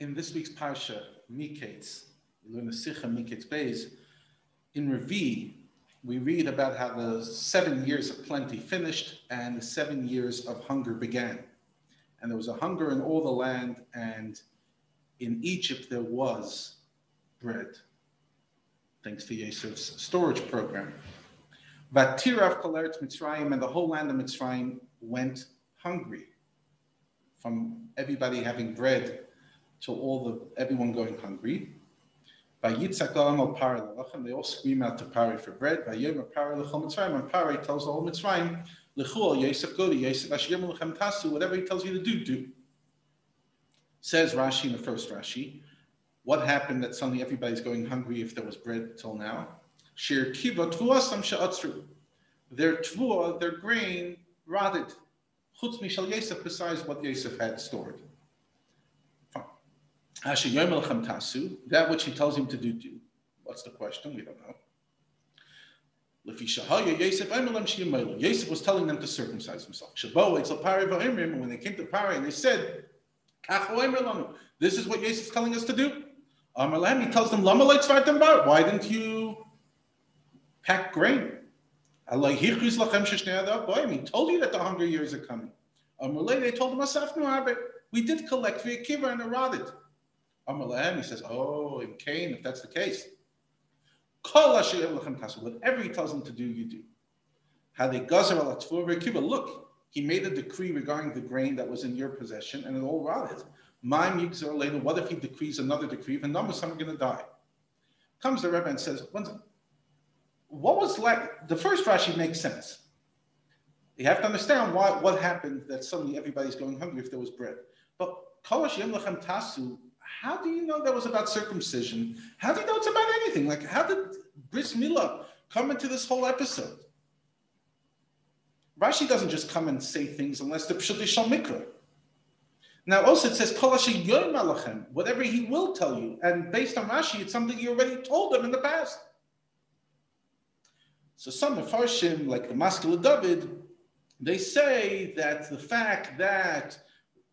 in this week's Parsha, Miketz, we learn the Sikha Miketz Beis. In Revi, we read about how the seven years of plenty finished and the seven years of hunger began. And there was a hunger in all the land, and in Egypt there was bread, thanks to Yosef's storage program. But Tirav Kaleret Mitzrayim and the whole land of Mitzrayim went hungry from everybody having bread to all the everyone going hungry. They all scream out to Pari for bread. And Pari tells the Mitzrayim, to whatever he tells you to do, do. Says Rashi in the first Rashi, what happened that suddenly everybody's going hungry if there was bread till now? Shir Kiva Tvuasam. Their tvua, their grain, rotted. Chutz Mishal Yosef, besides what Yosef had stored. That which he tells him to do, do. What's the question? We don't know. Yosef was telling them to circumcise himself. When they came to Pari and they said, This is what Yosef is telling us to do. He tells them, Why didn't you pack grain? He told you that the hunger years are coming. They told him, We did collect for Akiva and eroded. He says, oh, in Cain, if that's the case, whatever he tells them to do, you do. Look, he made a decree regarding the grain that was in your possession, and it all rotted. later, what if he decrees another decree? And none of some are going to die. Comes the Rebbe and says, what was like the first Rashi makes sense. You have to understand why what happened that suddenly everybody's going hungry if there was bread. But tasu how do you know that was about circumcision? How do you know it's about anything? Like, how did Bris Milah come into this whole episode? Rashi doesn't just come and say things unless the Pshut Shal Mikra. Now, also it says, whatever he will tell you. And based on Rashi, it's something you already told him in the past. So some of Mefarshim, like the Maskil David, they say that the fact that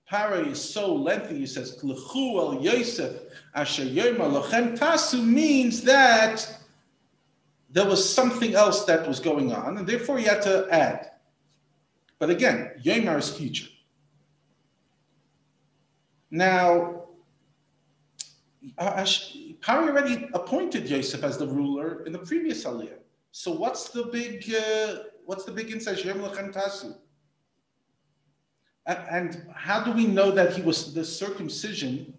Para is so lengthy. He says, "Klechu el Yosef asher lochem tasu" means that there was something else that was going on, and therefore he had to add. But again, Yomar is future. Now, Pari already appointed Yosef as the ruler in the previous aliyah. So what's the big uh, what's the big insight? Yom lochem tasu. And how do we know that he was the circumcision?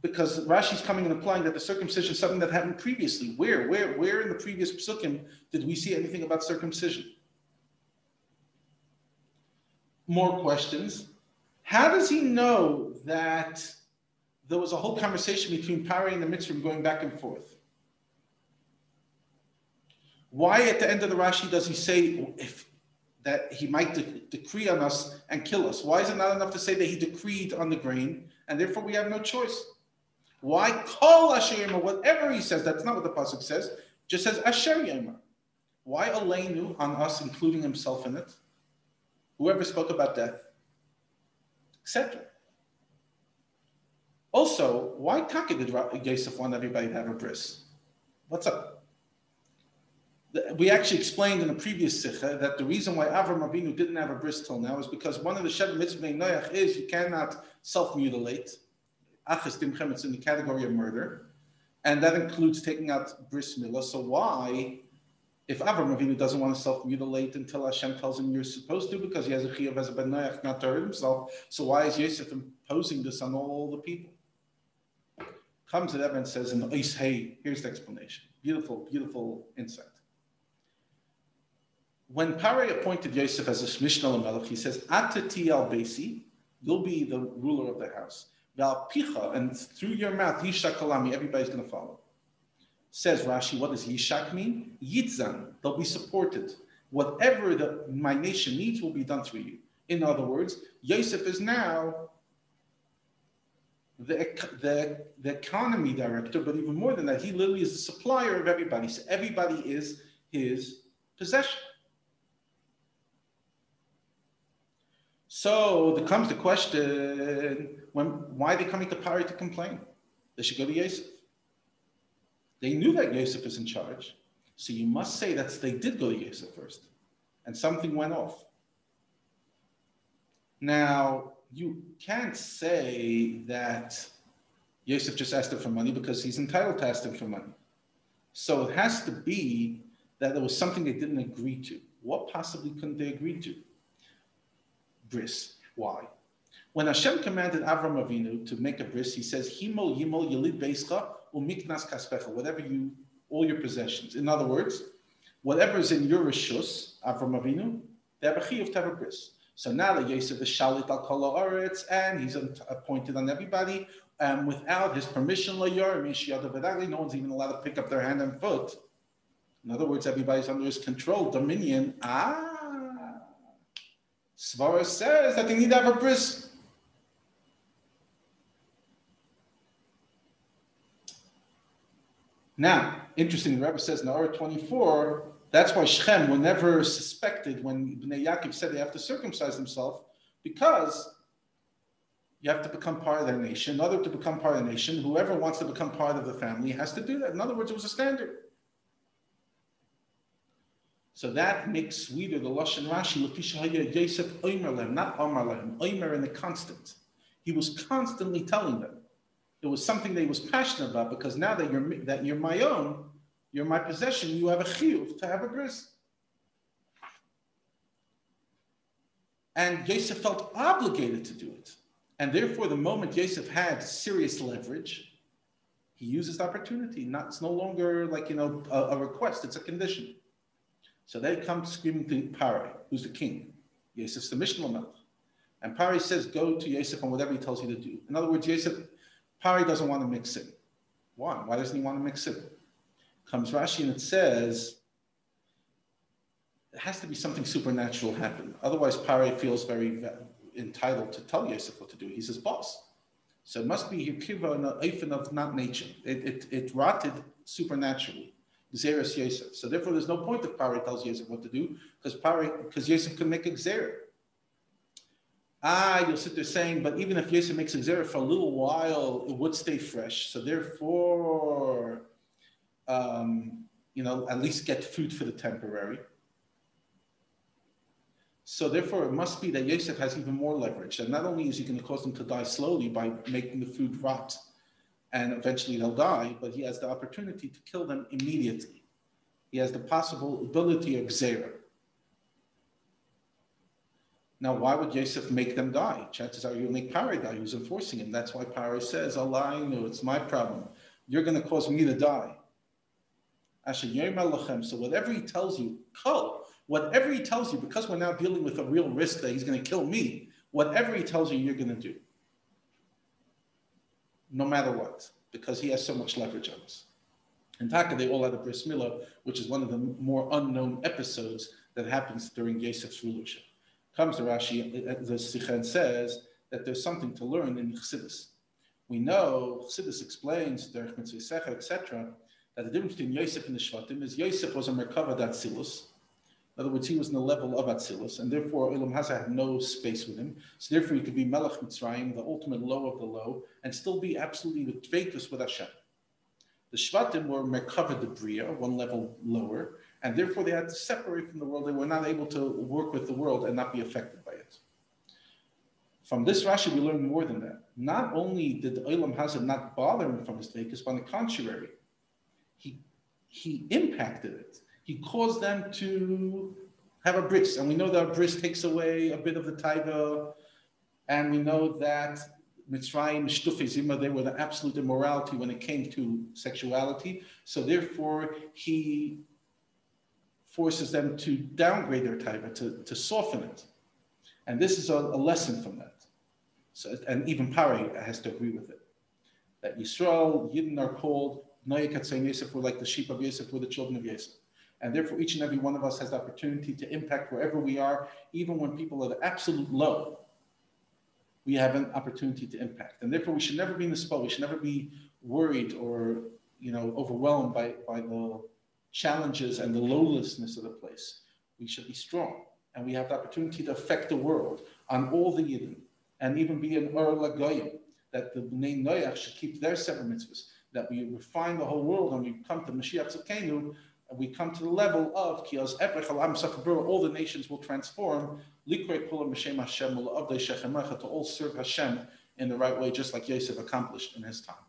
Because Rashi's coming and implying that the circumcision is something that happened previously. Where, where, where in the previous psukim did we see anything about circumcision? More questions. How does he know that there was a whole conversation between Pari and the Mitzvah going back and forth? Why at the end of the Rashi does he say, if that he might de- decree on us and kill us. Why is it not enough to say that he decreed on the grain and therefore we have no choice? Why call Asher Yema? Whatever he says, that's not what the pasuk says. Just says Asher Yema. Why Aleinu on us, including himself in it? Whoever spoke about death, etc. Also, why Taka did Yosef want everybody to have a bris? What's up? We actually explained in a previous sikha that the reason why Avram Avinu didn't have a bris till now is because one of the Sheva mitzvah Noach is you cannot self-mutilate. Achas dimchem, it's in the category of murder. And that includes taking out bris milah. So why, if Avram Avinu doesn't want to self-mutilate until Hashem tells him you're supposed to, because he has a chiyuv as a ben not to hurt himself, so why is Yosef imposing this on all the people? Comes to that and says in the Hey, here's the explanation. Beautiful, beautiful insight when Pare appointed Yosef as a Mishnah Melech, he says, Atati al Besi, you'll be the ruler of the house. Val Picha, and through your mouth, Yishak Kalami, everybody's going to follow. Says Rashi, what does Yishak mean? Yitzan, they'll be supported. Whatever the, my nation needs will be done through you. In other words, Yosef is now the, the, the economy director, but even more than that, he literally is the supplier of everybody. So everybody is his possession. So there comes the question: When why are they coming to Pari to complain? They should go to Yosef. They knew that Yosef is in charge, so you must say that they did go to Yosef first, and something went off. Now you can't say that Yosef just asked him for money because he's entitled to ask him for money. So it has to be that there was something they didn't agree to. What possibly couldn't they agree to? Bris. Why? When Hashem commanded Avram Avinu to make a bris, he says, "Himol yimol yelid beischa umiknas kaspecha." Whatever you, all your possessions. In other words, whatever is in your rishus, Avram Avinu, they have a chiyuv to have a bris. So now that Yosef is shalit al kol haaretz, and he's appointed on everybody, um, without his permission, no one's even allowed to pick up their hand and foot. In other words, everybody's under his control, dominion. Ah, Svara says that they need to have a bris. Now, interesting, the Rebbe says in Ara 24, that's why Shechem were never suspected when Bnei Yaakov said they have to circumcise themselves, because you have to become part of their nation. In order to become part of the nation, whoever wants to become part of the family has to do that. In other words, it was a standard. So that makes sweeter the Lashon Rashi, Yosef Oimer not Omar Lehem, Oimer in the constant. He was constantly telling them. It was something that he was passionate about because now that you're that you're my own, you're my possession, you have a chiyuv to have a bris. And Yosef felt obligated to do it. And therefore, the moment Yosef had serious leverage, he uses the opportunity. Not, it's no longer like, you know, a, a request, it's a condition. So they come screaming to Pari, who's the king. Yosef's the Mishnah Melech. And Pari says, go to Yosef on whatever he tells you to do. In other words, Yosef, Pari doesn't want to mix in. Why? Why doesn't he want to mix in? Comes Rashi and it says, it has to be something supernatural happen. Otherwise, Pari feels very entitled to tell Yosef what to do. He's his boss. So it must be Yekiva Eifin of not nature. It, it, it rotted supernaturally. Xeris Yosef. So therefore, there's no point if Pari tells Yosef what to do, because Pari, because Yosef can make a Xer. Ah, you'll sit there saying, but even if Yosef makes a Xer for a little while, it would stay fresh. So therefore, um, you know, at least get food for the temporary. So therefore, it must be that Yosef has even more leverage. That not only is he going to cause them to die slowly by making the food rot, and eventually they'll die, but he has the opportunity to kill them immediately. He has the possible ability of Zera. Now, why would Yosef make them die? Chances are you'll make Pari die, who's enforcing him. That's why Pari says, Allah, I know, it's my problem. You're going to cause me to die. So whatever he tells you, call. Whatever he tells you, because we're now dealing with a real risk that he's going to kill me, whatever he tells you, you're going to do. No matter what, because he has so much leverage on us. In Taka, they all had a bris milah, which is one of the more unknown episodes that happens during Yosef's rulership. Comes to Rashi, uh, the Sichen says that there's something to learn in Chassidus. We know, Chassidus explains, etc., that the difference between Yosef and the Shvatim is Yosef was a Merkava that Silus, in other words, he was in the level of Atzilus, and therefore Elam Haza had no space with him. So therefore, he could be Melech Mitzrayim, the ultimate low of the low, and still be absolutely with Tveikus with Hashem. The Shvatim were Merkava de Bria, one level lower, and therefore they had to separate from the world. They were not able to work with the world and not be affected by it. From this Rashi, we learn more than that. Not only did the Hazard not bother him from his Tveikus, but on the contrary, he, he impacted it he caused them to have a bris. And we know that a bris takes away a bit of the taiva. And we know that Mitzrayim, Shtufei they were the absolute immorality when it came to sexuality. So therefore, he forces them to downgrade their taiva, to, to soften it. And this is a, a lesson from that. So, and even Pari has to agree with it. That Yisrael, Yidden are called, Noyakat Yosef were like the sheep of Yosef, were the children of Yosef. And therefore, each and every one of us has the opportunity to impact wherever we are, even when people are the absolute low. We have an opportunity to impact. And therefore, we should never be in the spot. We should never be worried or you know, overwhelmed by, by the challenges and the lowlessness of the place. We should be strong. And we have the opportunity to affect the world. on all the Yidden, and even be an Ur Lagoyim, that the Bnei Noach should keep their seven mitzvahs, that we refine the whole world and we come to Mashiach Tzidkenu, and we come to the level of Alam all the nations will transform, to all serve Hashem in the right way, just like Yosef accomplished in his time.